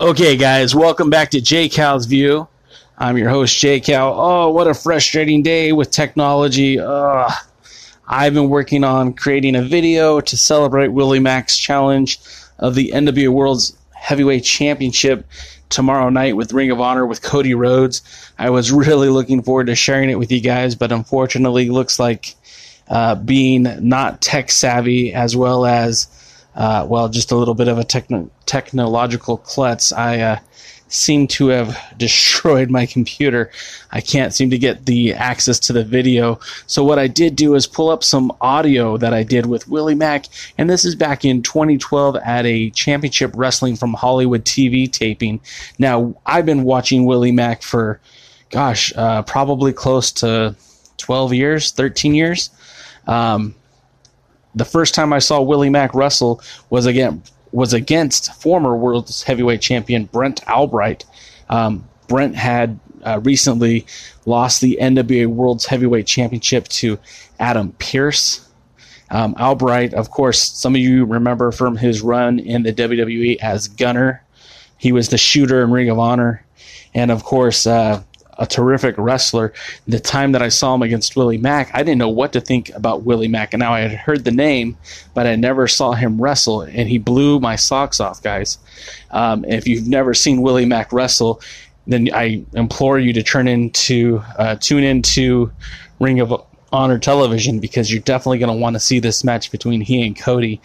Okay, guys, welcome back to Jay Cal's View. I'm your host, Jay Cal. Oh, what a frustrating day with technology. Ugh. I've been working on creating a video to celebrate Willie Mack's challenge of the NWA World's Heavyweight Championship tomorrow night with Ring of Honor with Cody Rhodes. I was really looking forward to sharing it with you guys, but unfortunately, looks like uh, being not tech savvy as well as uh, well, just a little bit of a techno- technological klutz. I uh, seem to have destroyed my computer. I can't seem to get the access to the video. So what I did do is pull up some audio that I did with Willie Mack, and this is back in 2012 at a Championship Wrestling from Hollywood TV taping. Now I've been watching Willie Mack for, gosh, uh, probably close to 12 years, 13 years. Um, the first time I saw Willie Mack wrestle was again was against former world heavyweight champion Brent Albright. Um, Brent had uh, recently lost the NWA World's Heavyweight Championship to Adam Pearce. Um, Albright, of course, some of you remember from his run in the WWE as Gunner. He was the shooter in Ring of Honor. And of course, uh, a terrific wrestler. The time that I saw him against Willie Mack, I didn't know what to think about Willie Mack. And now I had heard the name, but I never saw him wrestle, and he blew my socks off, guys. Um, if you've never seen Willie Mack wrestle, then I implore you to turn into uh, tune into Ring of Honor television because you're definitely going to want to see this match between he and Cody.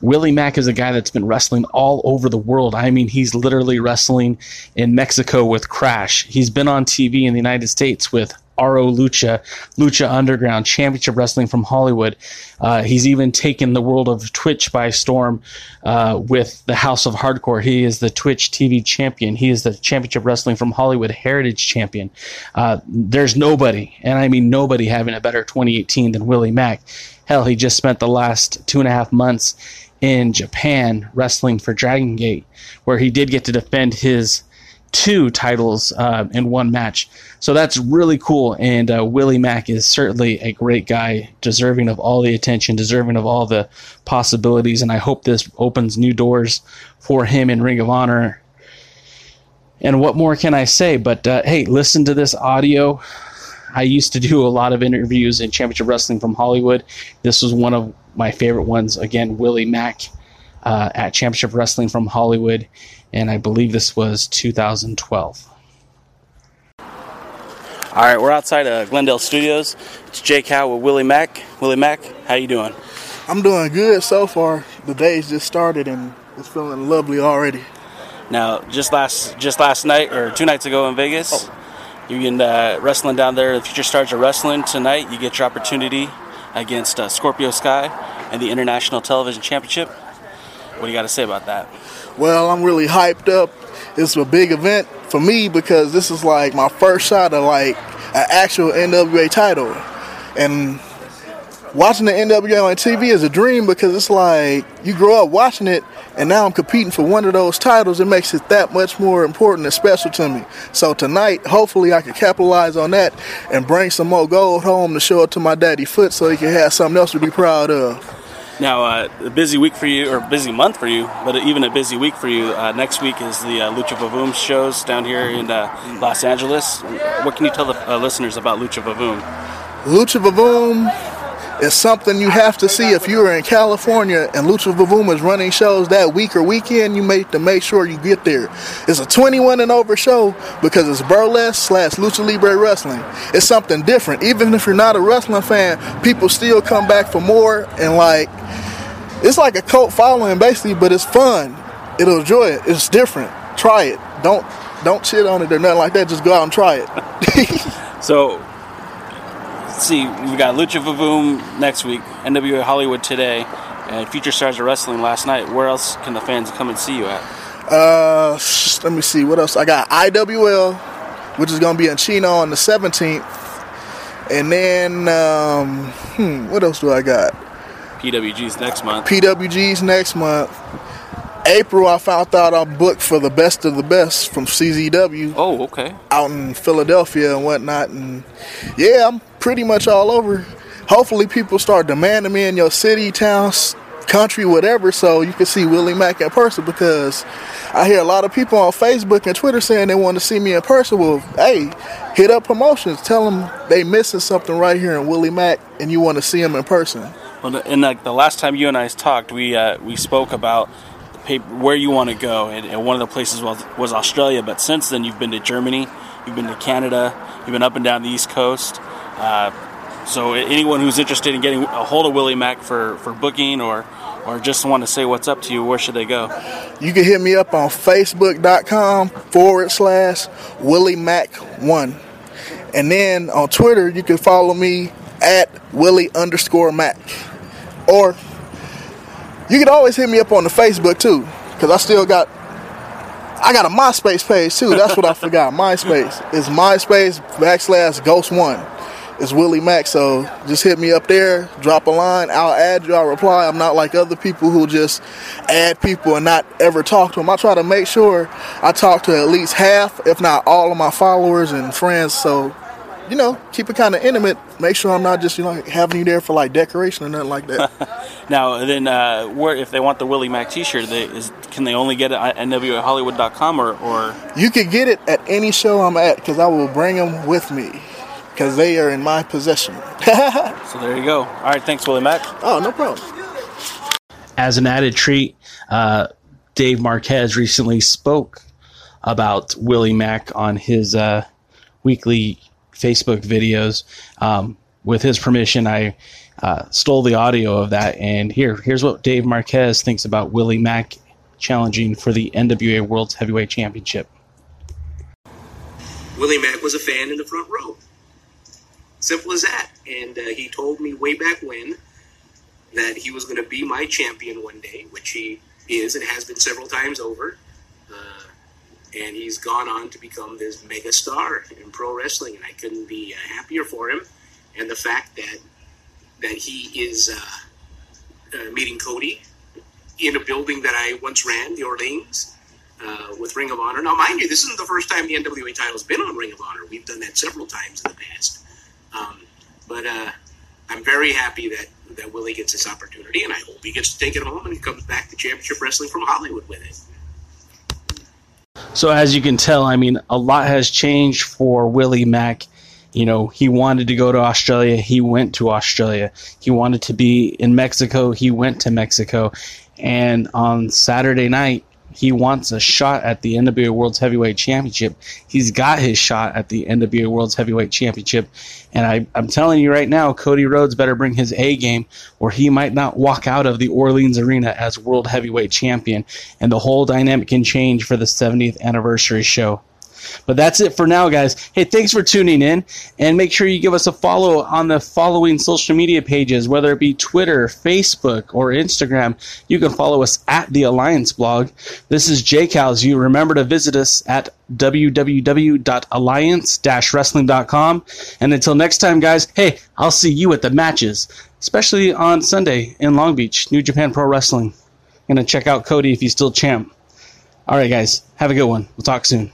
Willie Mack is a guy that's been wrestling all over the world. I mean, he's literally wrestling in Mexico with Crash. He's been on TV in the United States with RO Lucha, Lucha Underground, Championship Wrestling from Hollywood. Uh, he's even taken the world of Twitch by storm uh, with the House of Hardcore. He is the Twitch TV champion. He is the Championship Wrestling from Hollywood Heritage champion. Uh, there's nobody, and I mean nobody, having a better 2018 than Willie Mack. Hell, he just spent the last two and a half months in Japan wrestling for Dragon Gate, where he did get to defend his two titles uh, in one match. So that's really cool. And uh, Willie Mack is certainly a great guy, deserving of all the attention, deserving of all the possibilities. And I hope this opens new doors for him in Ring of Honor. And what more can I say? But uh, hey, listen to this audio. I used to do a lot of interviews in Championship Wrestling from Hollywood. This was one of my favorite ones. Again, Willie Mack uh, at Championship Wrestling from Hollywood, and I believe this was 2012. All right, we're outside of Glendale Studios. It's Jay Cal with Willie Mack. Willie Mack, how you doing? I'm doing good so far. The day's just started and it's feeling lovely already. Now, just last just last night or two nights ago in Vegas, oh. You been uh, wrestling down there. The Future Stars of Wrestling tonight. You get your opportunity against uh, Scorpio Sky and the International Television Championship. What do you got to say about that? Well, I'm really hyped up. It's a big event for me because this is like my first shot at like an actual NWA title. And watching the NWA on TV is a dream because it's like you grow up watching it and now I'm competing for one of those titles. It makes it that much more important and special to me. So tonight, hopefully, I can capitalize on that and bring some more gold home to show it to my daddy Foot so he can have something else to be proud of. Now, uh, a busy week for you, or busy month for you, but even a busy week for you. Uh, next week is the uh, Lucha Vavoom shows down here in uh, Los Angeles. What can you tell the uh, listeners about Lucha Vavoom? Lucha Vavoom is something you have to see if you're in California and Lucha Vavoom is running shows that week or weekend. You make to make sure you get there. It's a 21 and over show because it's burlesque slash lucha libre wrestling. It's something different. Even if you're not a wrestling fan, people still come back for more and like it's like a cult following basically, but it's fun. It'll enjoy it. It's different. Try it. Don't don't shit on it or nothing like that. Just go out and try it. so see, we got Lucha Vavoom next week, NWA Hollywood today, and Future Stars of Wrestling last night. Where else can the fans come and see you at? Uh, let me see. What else? I got IWL, which is going to be in Chino on the 17th. And then, um, hmm, what else do I got? PWG's next month. PWG's next month. April, I found out I'm booked for the best of the best from CZW. Oh, okay. Out in Philadelphia and whatnot, and yeah, I'm pretty much all over. Hopefully, people start demanding me in your city, town, country, whatever, so you can see Willie Mack in person because I hear a lot of people on Facebook and Twitter saying they want to see me in person. Well, hey, hit up promotions. Tell them they missing something right here in Willie Mack and you want to see them in person. Well, and like the last time you and I talked, we uh, we spoke about where you want to go, and, and, one of the places was, was Australia. But since then, you've been to Germany, you've been to Canada, you've been up and down the East Coast. Uh, so anyone who's interested in getting a hold of Willie Mack for, for booking or or just want to say what's up to you, where should they go? You can hit me up on facebook.com forward slash Willie Mack one. And then on Twitter, you can follow me at Willie underscore Mack. Or you can always hit me up on the Facebook too, because I still got I got a MySpace page too. That's what I forgot. MySpace is MySpace backslash Ghost One. It's Willie Mack. So just hit me up there, drop a line. I'll add you. I'll reply. I'm not like other people who just add people and not ever talk to them. I try to make sure I talk to at least half, if not all, of my followers and friends. So you know, keep it kind of intimate. Make sure I'm not just you know having you there for like decoration or nothing like that. now, then, uh, where if they want the Willie Mack T-shirt, they, is, can they only get it at nwahollywood.com or or? You can get it at any show I'm at because I will bring them with me because they are in my possession. so there you go. All right, thanks, Willie Mack. Oh, no problem. As an added treat, uh, Dave Marquez recently spoke about Willie Mack on his uh, weekly Facebook videos. Um, with his permission, I uh, stole the audio of that, and here, here's what Dave Marquez thinks about Willie Mack challenging for the NWA World Heavyweight Championship. Willie Mack was a fan in the front row. Simple as that. And uh, he told me way back when that he was going to be my champion one day, which he is and has been several times over and he's gone on to become this mega star in pro wrestling, and I couldn't be uh, happier for him. And the fact that that he is uh, uh, meeting Cody in a building that I once ran, the Orleans, uh, with Ring of Honor. Now, mind you, this isn't the first time the NWA title's been on Ring of Honor. We've done that several times in the past. Um, but uh, I'm very happy that that Willie gets this opportunity, and I hope he gets to take it home and he comes back to Championship Wrestling from Hollywood with it. So as you can tell, I mean, a lot has changed for Willie Mack. You know, he wanted to go to Australia. He went to Australia. He wanted to be in Mexico. He went to Mexico. And on Saturday night, he wants a shot at the NWA World's Heavyweight Championship. He's got his shot at the NWA World's Heavyweight Championship. And I, I'm telling you right now, Cody Rhodes better bring his A game, or he might not walk out of the Orleans Arena as World Heavyweight Champion. And the whole dynamic can change for the 70th anniversary show. But that's it for now, guys. Hey, thanks for tuning in, and make sure you give us a follow on the following social media pages, whether it be Twitter, Facebook, or Instagram. You can follow us at the Alliance blog. This is Jay Cal's. You remember to visit us at www.alliance-wrestling.com. And until next time, guys, hey, I'll see you at the matches, especially on Sunday in Long Beach, New Japan Pro Wrestling. Gonna check out Cody if he's still champ. All right, guys, have a good one. We'll talk soon.